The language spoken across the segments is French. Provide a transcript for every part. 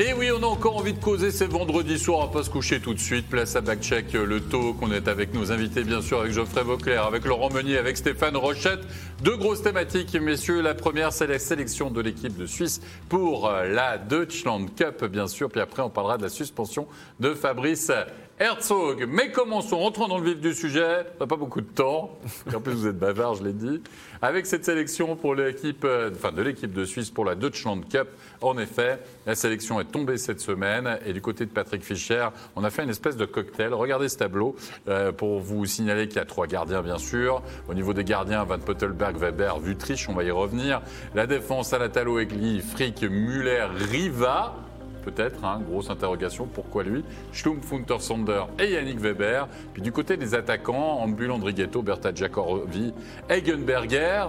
Et oui, on a encore envie de causer, c'est vendredi soir, on va pas se coucher tout de suite. Place à Backcheck, le taux qu'on est avec nos invités, bien sûr, avec Geoffrey Vauclair, avec Laurent Meunier, avec Stéphane Rochette. Deux grosses thématiques, messieurs. La première, c'est la sélection de l'équipe de Suisse pour euh, la Deutschland Cup, bien sûr. Puis après, on parlera de la suspension de Fabrice Herzog. Mais commençons, rentrons dans le vif du sujet? On n'a pas beaucoup de temps. En plus, vous êtes bavard, je l'ai dit. Avec cette sélection pour l'équipe, euh, enfin de l'équipe de Suisse pour la Deutschland Cup, en effet, la sélection est tombée cette semaine. Et du côté de Patrick Fischer, on a fait une espèce de cocktail. Regardez ce tableau euh, pour vous signaler qu'il y a trois gardiens, bien sûr. Au niveau des gardiens, Van Pottelberg, Weber, Vutrich, on va y revenir. La défense, Alatalo, Egli, Frick, Muller, Riva peut-être, hein, grosse interrogation, pourquoi lui Funter, Sander et Yannick Weber. Puis du côté des attaquants, Ambul, Drighetto, Berta Giacobi, Eigenberger,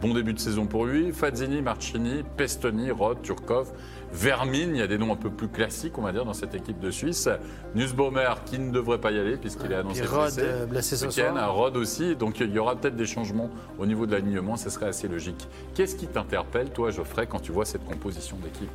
bon début de saison pour lui, Fazzini, Marcini, Pestoni, Roth, Turkov, Vermin, il y a des noms un peu plus classiques, on va dire, dans cette équipe de Suisse. Nussbaumer, qui ne devrait pas y aller, puisqu'il est annoncé Et Rod, blessé. euh, blessé ce Week-end. Rod aussi, donc il y aura peut-être des changements au niveau de l'alignement, ce serait assez logique. Qu'est-ce qui t'interpelle, toi, Geoffrey, quand tu vois cette composition d'équipe?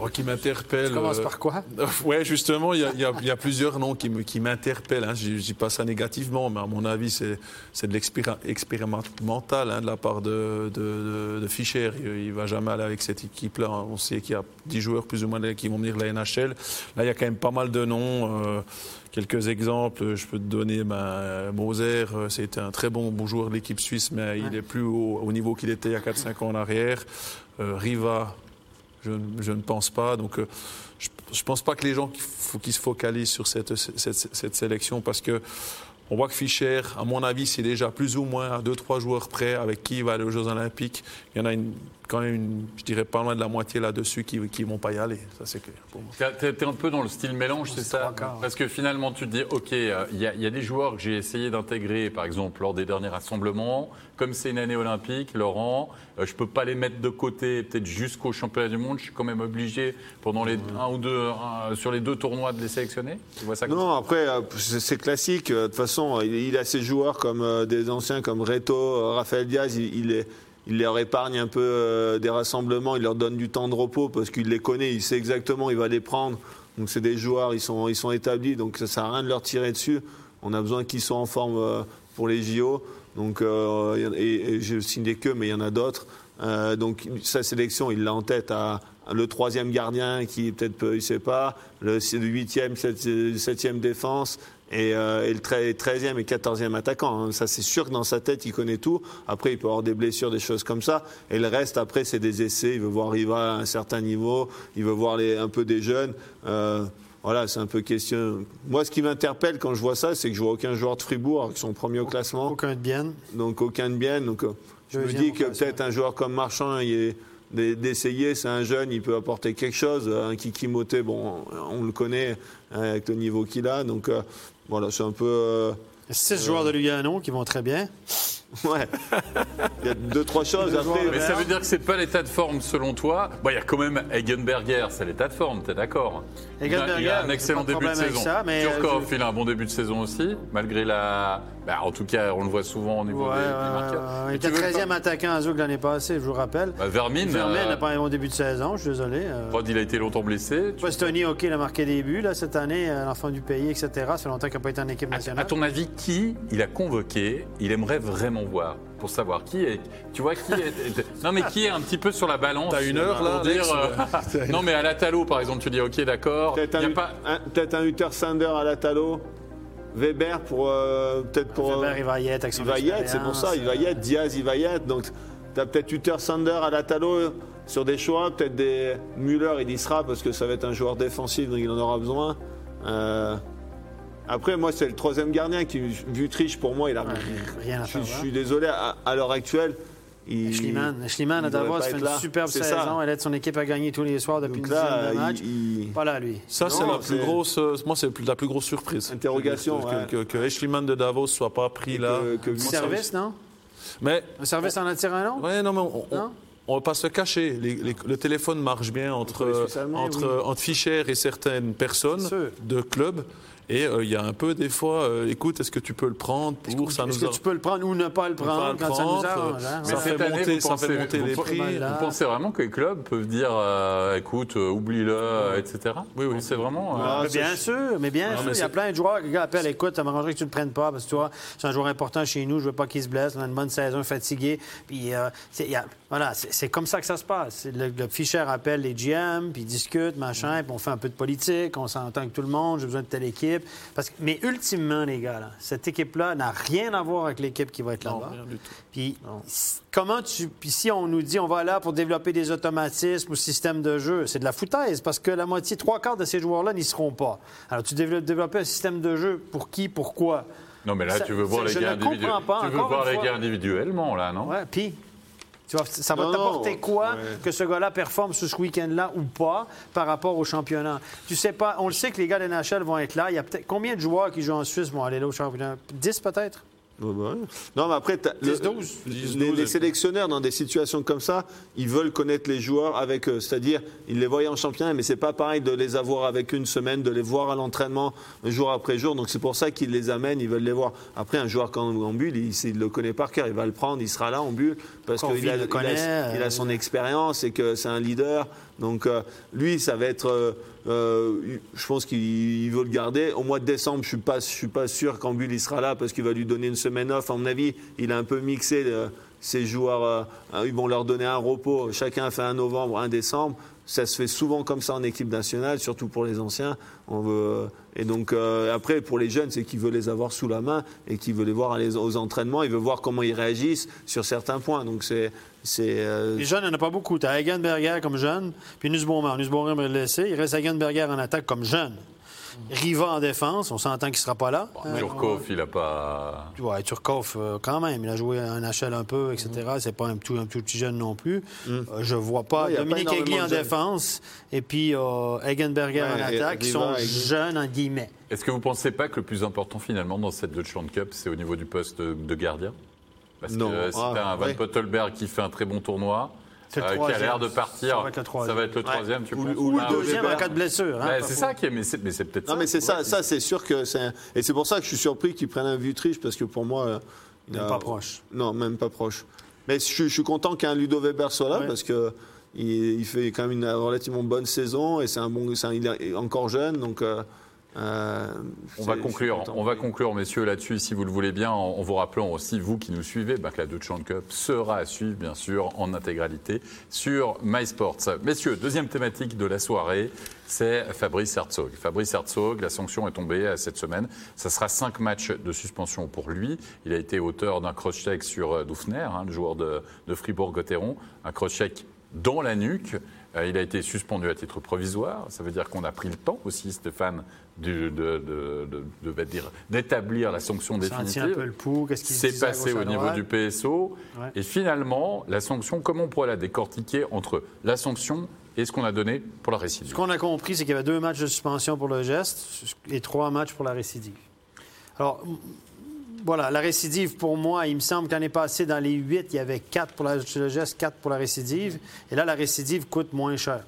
Oh, qui m'interpelle. Tu commences euh, par quoi? Ouais, justement, il y a, y y plusieurs noms qui me- qui m'interpellent. Hein. Je ne dis pas ça négativement, mais à mon avis, c'est c'est de l'expérimental hein, de la part de, de, de- de Fischer. Il ne va jamais aller avec cette équipe-là. On sait qu'il y a 10 joueurs plus ou moins qui vont venir de la NHL. Là, il y a quand même pas mal de noms. euh, quelques exemples, je peux te donner ben, Moser, euh, c'était un très bon, bon joueur de l'équipe suisse, mais il est plus au, au niveau qu'il était il y a 4-5 ans en arrière. Euh, Riva, je, ne pense pas. Donc, euh, je pense pas que les gens qu'il faut se focalisent sur cette, cette, cette sélection parce que on voit que Fischer, à mon avis, c'est déjà plus ou moins à deux, trois joueurs près avec qui il va aller aux Jeux Olympiques. Il y en a une, quand même, une, je dirais pas loin de la moitié là-dessus qui ne vont pas y aller. Ça, c'est clair pour moi. Tu es, un peu dans le style mélange, c'est ça quarts. Parce que finalement, tu te dis, OK, euh, il y, a- il y a des joueurs que j'ai essayé d'intégrer, par exemple, lors des derniers rassemblements. Comme c'est une année olympique, Laurent, euh, je ne peux pas les mettre de côté, peut-être jusqu'au championnat du monde. Je suis quand même obligé, pendant les un ou deux, un- sur les deux tournois, de les sélectionner. Tu vois ça comme Non, après, euh, c'est classique. De toute façon, il, a ses joueurs comme euh, des anciens comme Reto, euh, Raphaël Diaz. Il, il il leur épargne un peu euh, des rassemblements, il leur donne du temps de repos parce qu'il les connaît, il sait exactement, il va les prendre. Donc c'est des joueurs, ils sont, ils sont établis, donc ça sert à rien de leur tirer dessus. On a besoin qu'ils soient en forme pour les JO. Donc, et, et je signe des queues, mais il y en a d'autres. Donc sa sélection, il l'a en tête à le troisième gardien qui peut-être peut- il sait pas, le huitième, sept- septième défense et, euh, et le treize- treizième et quatorzième attaquant. hein. Ça c'est sûr que dans sa tête il connaît tout. Après il peut avoir des blessures, des choses comme ça. Et le reste après c'est des essais. Il veut voir Riva à un certain niveau, il veut voir les, un peu des jeunes. Euh, voilà, c'est un peu question. Moi, ce qui m'interpelle quand je vois ça, c'est que je vois aucun joueur de Fribourg qui sont premiers au classement Aucun de bien. donc aucun de bien. Donc euh, je me Deuxième dis que peut-être un joueur comme Marchand, il est d'essayer, c'est un jeune, il peut apporter quelque chose. Un Kikimoté, bon, on le connaît hein, avec le niveau qu'il a. Donc euh, voilà, c'est un peu. euh, Six joueurs de Lugano qui vont très bien. ouais. Il y a deux, trois choses. Après, Mais ça veut dire que c'est pas l'état de forme selon toi. Bon, il y a quand même Eigenberger, c'est l'état de forme, t'es d'accord il, a- il Eigenberger, a un excellent début de saison. ça, mais, euh, Turkov, je- il a un bon début de saison aussi, malgré la. bah, en tout cas, on le voit souvent au niveau Ouais, des, marqueurs. ouais, ouais. Mais Il tu était veux 13e pas- attaquant à Zouk l'année passée, je vous rappelle. Bah, Vermin, Vermin euh, n'a pas un bon début de saison, je suis désolé. Euh, Rod, il a été longtemps blessé. Tu- Postoni, OK, il a marqué des buts là, cette année, euh, l'enfant du pays, etc. Ça fait longtemps qu'il n'a pas été en équipe À, nationale. à ton avis, qui il a convoqué, il aimerait vraiment voir pour savoir qui est. Tu vois, qui est. non, mais qui est un petit peu sur la balance T'as une heure, là, pour dire, Alex euh, Non, mais à la Talo, par exemple, tu dis ok, d'accord. peut-être un, pas. un- peut-être un Hutter Sander à la Talo. Weber pour. euh, peut-être pour. Weber, il va y être avec son Il va y être, c'est pour ça, il va y être. Diaz, il va y être. Donc, tu as peut-être Hutter Sander à la Talo euh, sur des choix, peut-être des. Müller, il y sera parce que ça va être un joueur défensif, donc il en aura besoin. Euh, Après, moi, c'est le troisième gardien qui, Vutriche, pour moi, il a. rien à faire. je suis désolé, à, à l'heure actuelle. Il, Schliemann, Schliemann à Davos fait une là. superbe C'est saison. ça. Elle aide son équipe à gagner tous les soirs depuis Donc une là, dizaine de matchs. il- il- Pas là, lui. Ça, c'est la plus grosse. moi, c'est la plus grosse surprise. Interrogation, Que, ouais. que, que Eschliman de Davos soit pas pris Et là. que- que- Service, non? Mais Un service en attire un autre? Ouais, non, mais on, on, Non? on va pas se cacher. Les- les- le téléphone marche bien entre, Entre Fischer et certaines personnes de clubs. Et euh, il y a un peu des fois, euh, écoute, est-ce que tu peux le prendre pour ça Est-ce nous que tu peux le prendre ou ne pas le pas prendre quand ça nous arrange? hein? ça fait monter- ça fait monter les prix. Vous pensez vraiment que les clubs peuvent dire, euh, écoute, euh, oublie-le, etc. Oui, oui. C'est vraiment. euh, Ah, Mais bien sûr, mais bien sûr. il y a c'est- plein de joueurs qui appellent, écoute, ça m'arrangerait que tu ne le prennes pas parce que tu vois, c'est un joueur important chez nous, je veux pas qu'il se blesse, on a une bonne saison, fatigué. Puis, euh, c'est- il y a- voilà, c'est c'est comme ça que ça se passe. C'est Le, le Fischer appelle les GM, puis ils discutent, machin, puis on fait un peu de politique, on s'entend avec tout le monde, j'ai besoin de telle équipe. Parce que, mais ultimement, les gars, là, cette équipe-là n'a rien à voir avec l'équipe qui va être Non, là-bas. rien du tout. Puis comment tu. Puis si on nous dit on va là pour développer des automatismes ou systèmes de jeu, c'est de la foutaise parce que la moitié, trois quarts de ces joueurs-là n'y seront pas. Alors tu développes développer un système de jeu pour qui, pourquoi? Non, mais là, Ça- tu veux voir les je gars ne comprends individuellement. pas, Tu veux voir les gars individuellement, là, non? Ouais, puis. Tu vois, ça va t'apporter quoi ouais. que ce gars-là performe sur ce week-end-là ou pas par rapport au championnat? Tu sais pas, on le sait que les gars de NHL vont être là. Il y a peut-être combien de joueurs qui jouent en Suisse vont aller là au championnat? 10 peut-être? Ouais, bah ouais. Non, mais après, t'as- 10, le- 12. les, 10, les 12, sélectionneurs dans des situations comme ça, ils veulent connaître les joueurs avec eux. C'est-à-dire, ils les voient en championnat, mais c'est pas pareil de les avoir avec une semaine, de les voir à l'entraînement jour après jour. Donc c'est pour ça qu'ils les amènent, ils veulent les voir. Après, un joueur comme en bulle, il, il le connaît par cœur, il va le prendre, il sera là en bulle parce qu'il a, il a- connaît, il a euh, son expérience et que c'est un leader. Donc euh, lui, ça va être. euh, euh, je pense qu'il il veut le garder. Au mois de décembre, je suis pas, suis pas sûr qu'Ambul il sera là parce qu'il va lui donner une semaine off. À mon avis, il a un peu mixé euh, ses joueurs. ils vont leur donner un repos. Chacun fait un novembre, un décembre. Ça se fait souvent comme ça en équipe nationale, surtout pour les anciens. On veut, et donc euh, après, pour les jeunes, c'est qu'il veut les avoir sous la main et qu'il veut les voir aux entraînements. Il veut voir comment ils réagissent sur certains points. Donc c'est, euh, Les jeunes, il n'y en a pas beaucoup. Tu as Hagenberger comme jeune, puis Nussbaumer. Nussbaumer le laisser. Il reste Hagenberger en attaque comme jeune. Riva en défense, on s'entend qu'il ne sera pas là. Euh, Turkov, il a pas. Ouais, Turkov, euh, quand même. Il a joué en NHL un peu, etc. C'est pas un tout, un tout petit jeune non plus. Euh, je vois pas Ouais, il y a pas Dominique énormément Egli en défense et puis euh, Hagenberger Ouais, en attaque, qui sont jeunes, en guillemets. Est-ce que vous ne pensez pas que le plus important finalement dans cette Deutschland Cup, c'est au niveau du poste de gardien? Parce Non. que euh, si Ah, un Van ouais. Pottelberg qui fait un très bon tournoi, C'est le euh, qui a troisième. l'air de partir, Ça va être le troisième. ça va être le troisième, tu Ou- penses ou Ou Ah, le deuxième en cas de blessure. hein, Ouais, pas c'est ça qui est, mais c'est, mais c'est peut-être Non, ça. mais c'est ça, ça c'est sûr que c'est. Et c'est pour ça que je suis surpris qu'ils prennent un Vutriche, parce que pour moi. euh, il a- pas proche. Non, même pas proche. Mais je, suis- je suis content qu'un Ludo Weber soit là, Ouais. parce que. Il, il fait quand même une relativement bonne saison et c'est un bon, c'est un- il est encore jeune donc. euh, euh, On va conclure, on va conclure, messieurs, là-dessus, si vous le voulez bien, en, en vous rappelant aussi, vous qui nous suivez, bah, que la Deutschland Cup sera à suivre, bien sûr, en intégralité sur MySports. Messieurs, deuxième thématique de la soirée, c'est Fabrice Herzog. Fabrice Herzog, la sanction est tombée euh, cette semaine. Ça sera cinq matchs de suspension pour lui. Il a été auteur d'un cross-check sur euh, Dufner, hein, le joueur de, de Fribourg-Gotteron, un cross-check dans la nuque. Euh, il a été suspendu à titre provisoire. Ça veut dire qu'on a pris le temps aussi, Stéphane, d'établir la sanction définitive. C'est passé au niveau du PSO. Et finalement, la sanction, comment on pourrait la décortiquer entre la sanction et ce qu'on a donné pour la Ce récidive qu'on a compris, c'est qu'il y avait deux matchs de suspension pour le geste et trois matchs pour la récidive. Alors, voilà, la récidive, pour moi, il me semble que l'année passée, dans les huit, il y avait quatre pour la- le geste, quatre pour la récidive. Et là, la récidive coûte moins cher.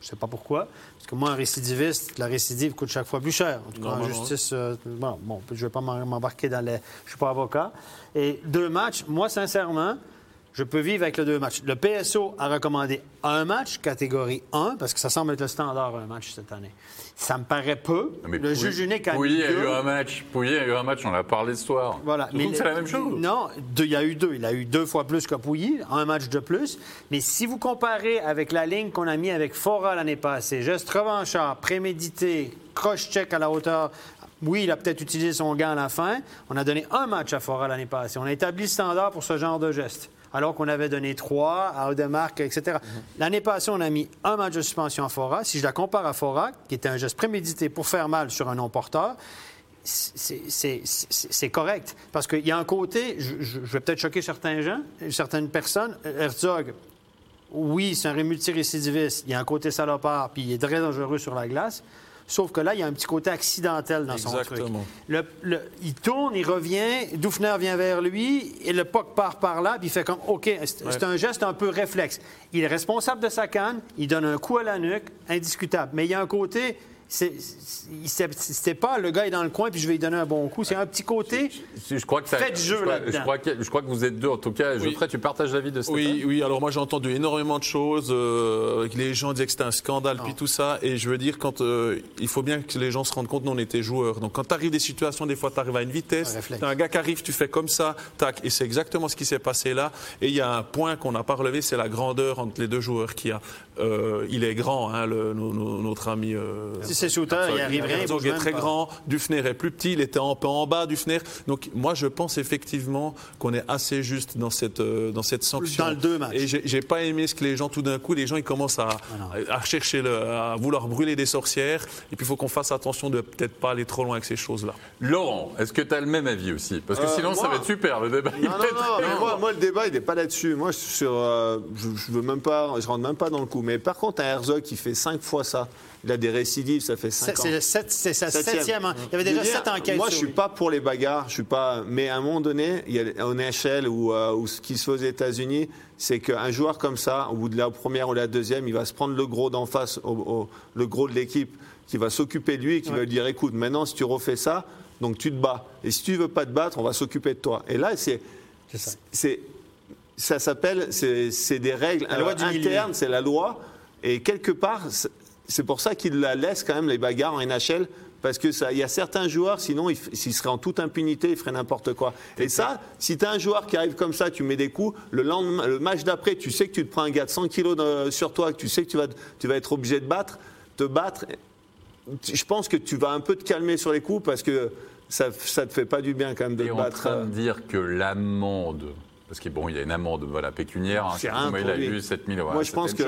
Je ne sais pas pourquoi. Parce que moi, un récidiviste, la récidive coûte chaque fois plus cher. En tout cas, en justice, euh, bon, bon, je ne vais pas m'embarquer dans les... Je ne suis pas avocat. Et deux matchs, moi, sincèrement, je peux vivre avec les deux matchs. Le PSO a recommandé un match, catégorie 1, parce que ça semble être le standard, un match cette année. Ça me paraît peu. Mais le Pouilly- juge unique a Pouilly a eu un match. Pouilly a eu un match, on en a parlé ce soir. Voilà. Que c'est la même chose. Non, deux- il y a eu deux. Il a eu deux fois plus que Pouilly, un match de plus. Mais si vous comparez avec la ligne qu'on a mis avec Fora l'année passée, geste revanchard, prémédité, cross-check à la hauteur. Oui, il a peut-être utilisé son gant à la fin. On a donné un match à Fora l'année passée. On a établi le standard pour ce genre de geste. Alors qu'on avait donné trois à Audemark, etc. L'année passée, on a mis un match de suspension à Fora. Si je la compare à Fora, qui était un geste prémédité pour faire mal sur un non-porteur, c'est- correct. Parce qu'il y a un côté, je vais peut-être choquer certains gens, certaines personnes. Herzog, oui, c'est un multirécidiviste. Il y a un côté salopard, puis il est très dangereux sur la glace. Sauf que là, il y a un petit côté accidentel dans son truc. Le- le- il tourne, il revient, Dufner vient vers lui, et le puck part par là, puis il fait comme, OK, c'est c'est un geste un peu réflexe. Il est responsable de sa canne, il donne un coup à la nuque, indiscutable. Mais il y a un côté, c'était pas le gars est dans le coin puis je vais lui donner un bon coup. C'est un petit côté. Je crois que ça, Faites jeu je crois- là-dedans. je crois, que, je crois que vous êtes deux, en tout cas. Oui. Geoffrey, tu partages l'avis de Stéphane Oui, oui. Alors moi j'ai entendu énormément de choses. euh, les gens disaient que c'était un scandale, puis tout ça. Et je veux dire, quand euh, il faut bien que les gens se rendent compte, nous on était joueurs. Donc quand tu arrives des situations, des fois tu arrives à une Un vitesse. réflexe. T'as un gars qui arrive, tu fais comme ça, tac. Et c'est exactement ce qui s'est passé là. Et il y a un point qu'on n'a pas relevé, c'est la grandeur entre les deux joueurs qu'il y a. Euh, il est grand, hein, le- no- no- notre ami. C'est shooter, il arrive rien. Herzog est très pas. grand, Dufner est plus petit, il était un peu en bas, Dufner. Donc moi je pense effectivement qu'on est assez juste dans cette, euh, dans cette sanction. Dans le deux matchs. Et j'ai j'ai pas aimé ce que les gens, tout d'un coup, les gens ils commencent à, à chercher, le, à vouloir brûler des sorcières. Et puis il faut qu'on fasse attention de peut-être pas aller trop loin avec ces choses-là. Laurent, est-ce que tu as le même avis aussi? Parce que Euh, sinon, ça va être super, le débat. Non, non, mais moi, moi, le débat, il n'est pas là-dessus. Moi, sur, euh, je, je veux même pas, je rentre même pas dans le coup. Mais par contre, un Herzog qui fait cinq fois ça, il a des récidives, ça fait C'est cinq ans. c'est sa Septième. septième. hein. Il y avait déjà dire, sept enquêtes. Moi, je suis pas pour les bagarres. Je suis pas. Mais à un moment donné, il y a une échelle où, euh, où ce qui se fait aux États-Unis, c'est qu'un joueur comme ça, au bout de la première ou la deuxième, il va se prendre le gros d'en face, au- au- le gros de l'équipe, qui va s'occuper de lui et qui va lui dire écoute, maintenant, si tu refais ça, donc tu te bats. Et si tu veux pas te battre, on va s'occuper de toi. Et là, c'est. ça. c'est- Ça s'appelle. C'est des règles La loi euh, du internes, c'est la loi. Et quelque part, c'est- pour ça qu'il la laisse quand même les bagarres en NHL. Parce que ça, il y a certains joueurs, sinon, ils seraient en toute impunité, ils feraient n'importe quoi. Et ça, si tu as un joueur qui arrive comme ça, tu mets des coups, le, lendemain, le match d'après, tu sais que tu te prends un gars de 100 kilos de- sur toi, que tu sais que tu vas, tu vas être obligé de battre, te battre. Je pense que tu vas un peu te calmer sur les coups parce que ça ne te fait pas du bien quand même de Et te en battre. train euh. de dire que l'amende, parce qu'il bon, il y a une amende voilà, pécuniaire, hein, rien il a eu 7000 Moi, je pense que-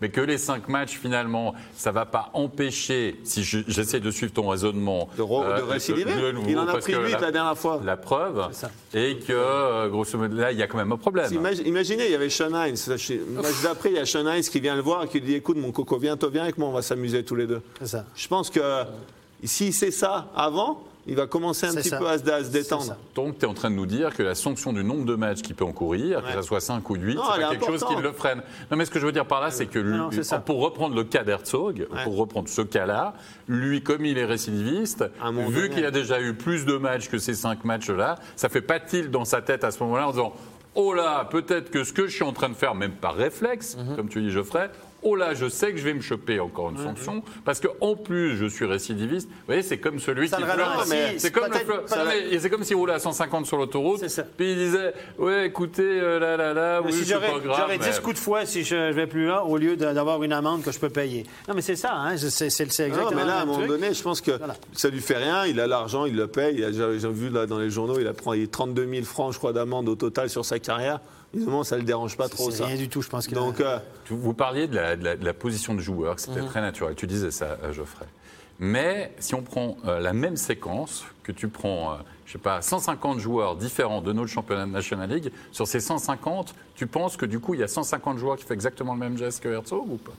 Mais que les cinq matchs, finalement, ça ne va pas empêcher, si je- j'essaie de suivre ton raisonnement, De, re- euh, de récidiver. de nouveau, Il en a pris que 8 la, dernière fois. la preuve, ça. et que, euh, grosso modo, là, il y a quand même un problème. Imagine- Imaginez, il y avait Sean Hines. Le match d'après, il y a Sean Hines qui vient le voir et qui lui dit Écoute, mon coco, viens, toi, viens avec moi, on va s'amuser tous les deux. C'est ça. Je pense que si c'est ça avant, il va commencer un petit ça. peu à se, à se C'est détendre. Donc, tu es en train de nous dire que la sanction du nombre de matchs qu'il peut encourir, que Ouais. ce soit 5 ou 8, Non, c'est quelque chose qui le freine. Non, mais ce que je veux dire par là, c'est que lui, Non, c'est ça. pour reprendre le cas d'Herzog, pour reprendre ce cas-là, lui, comme il est récidiviste, vu qu'il a déjà eu plus de matchs que ces 5 matchs-là, ça fait pas tilt dans sa tête à ce moment-là en disant Oh là, peut-être que ce que je suis en train de faire, même par réflexe, Mhm. comme tu dis, Geoffrey, oh là, je sais que je vais me choper encore une sanction, parce qu'en plus, je suis récidiviste. Vous voyez, c'est comme celui Ça qui ralentit, C'est comme, le comme s'il roulait à 150 sur l'autoroute, puis il disait Ouais, écoutez, euh, là, là, là, oui, si c'est j'aurais pas grave. j'aurais mais- 10 coups de fouet si je je vais plus là, au lieu d'avoir une amende que je peux payer. Non, mais c'est ça, hein, c'est c'est Non, exactement mais là, à un moment truc. donné, je pense que Voilà. ça lui fait rien. Il a l'argent, il le paye. J'ai vu là dans les journaux, il a pris 32 000 francs, je crois, d'amende au total sur sa carrière. Évidemment, ça le dérange pas trop, C'est ça. rien du tout, je pense qu'il a- Donc, euh, Tu- Vous parliez de la, de la- de la position de joueur, c'était Mhm. très naturel. Tu disais ça, euh, Geoffrey. Mais si on prend euh, la même séquence, que tu prends, euh, je sais pas, 150 joueurs différents de notre championnat de National League, sur ces 150, tu penses que du coup, il y a 150 joueurs qui font exactement le même geste que Herzog ou pas?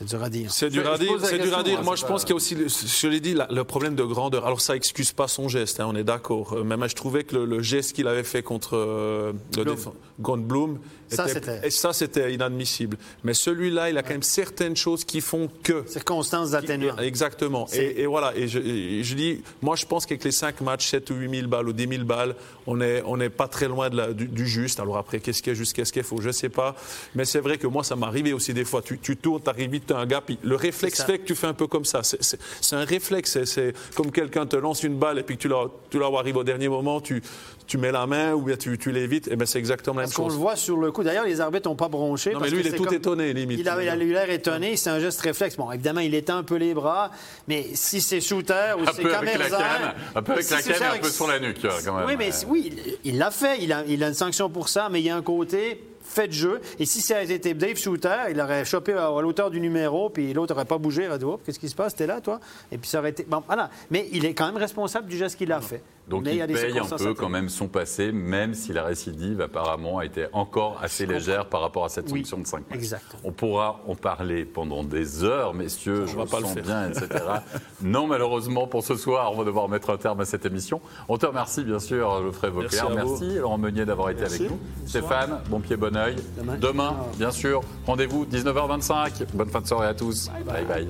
C'est dur à dire. C'est dur à dire. C'est dur à dire. Moi, je pense qu'il y a aussi, je l'ai dit, le problème de grandeur. Alors, ça excuse pas son geste, hein, on est d'accord. Euh, Même, je trouvais que le, le geste qu'il avait fait contre euh, le Blum. défense- contre Bloom, Ça, était- c'était- et ça, c'était inadmissible. Mais celui-là, il a quand même certaines choses qui font que. Circonstances atténuantes. Exactement. Et, et voilà. Et je, et je dis, moi, je pense qu'avec les 5 matchs, 7 ou 8 000 balles ou 10 000 balles, on n'est on est pas très loin de la- du, du juste. Alors après, qu'est-ce qu'il y a juste, qu'est-ce qu'il faut, je sais pas. Mais c'est vrai que moi, ça m'est arrivé aussi des fois. Tu, tu tournes, tu arrives vite, un le réflexe fait que tu fais un peu comme ça. C'est- un réflexe. C'est- comme quelqu'un te lance une balle et puis que tu la, tu la vois arriver au dernier moment, tu, tu mets la main ou bien tu, tu l'évites. Et ben c'est exactement la même Parce qu'on le chose. voit sur le coup. D'ailleurs, les arbitres n'ont pas bronché. Non, parce mais lui, que il est tout comme- étonné, limite. Il a, il a eu l'air étonné, c'est un geste réflexe. Bon, évidemment, il étend un peu les bras, mais si c'est shooter ou Un c'est peu avec la Camerza, canne, un peu avec si la canne et ça un peu sur la nuque, quand même. Oui, mais oui, il- l'a fait. Il a, il a une sanction pour ça, mais il y a un côté fait de jeu. Et si ça avait été Dave Shooter, il aurait chopé à, à l'auteur du numéro, puis l'autre n'aurait pas bougé. Il aurait dit, Oh, qu'est-ce qui se passe? T'es là, toi? Et puis ça aurait été. Bon, voilà. Mais il est quand même responsable du geste qu'il a fait. Donc Mais il y a des paye un peu quand même son passé, même si la récidive apparemment a été encore assez légère par rapport à cette Oui, sanction de 5 matchs. exactement. On pourra en parler pendant des heures, messieurs, je le pas le sens bien, etc. non, malheureusement, pour ce soir, on va devoir mettre un terme à cette émission. On te remercie, bien sûr, Geoffrey Vauclair. Merci. Merci, Laurent Meunier, d'avoir été Merci. avec nous. Stéphane, bon pied, bon oeil. Demain. Demain, bien sûr, rendez-vous 19h25. Bonne fin de soirée à tous. bye. bye.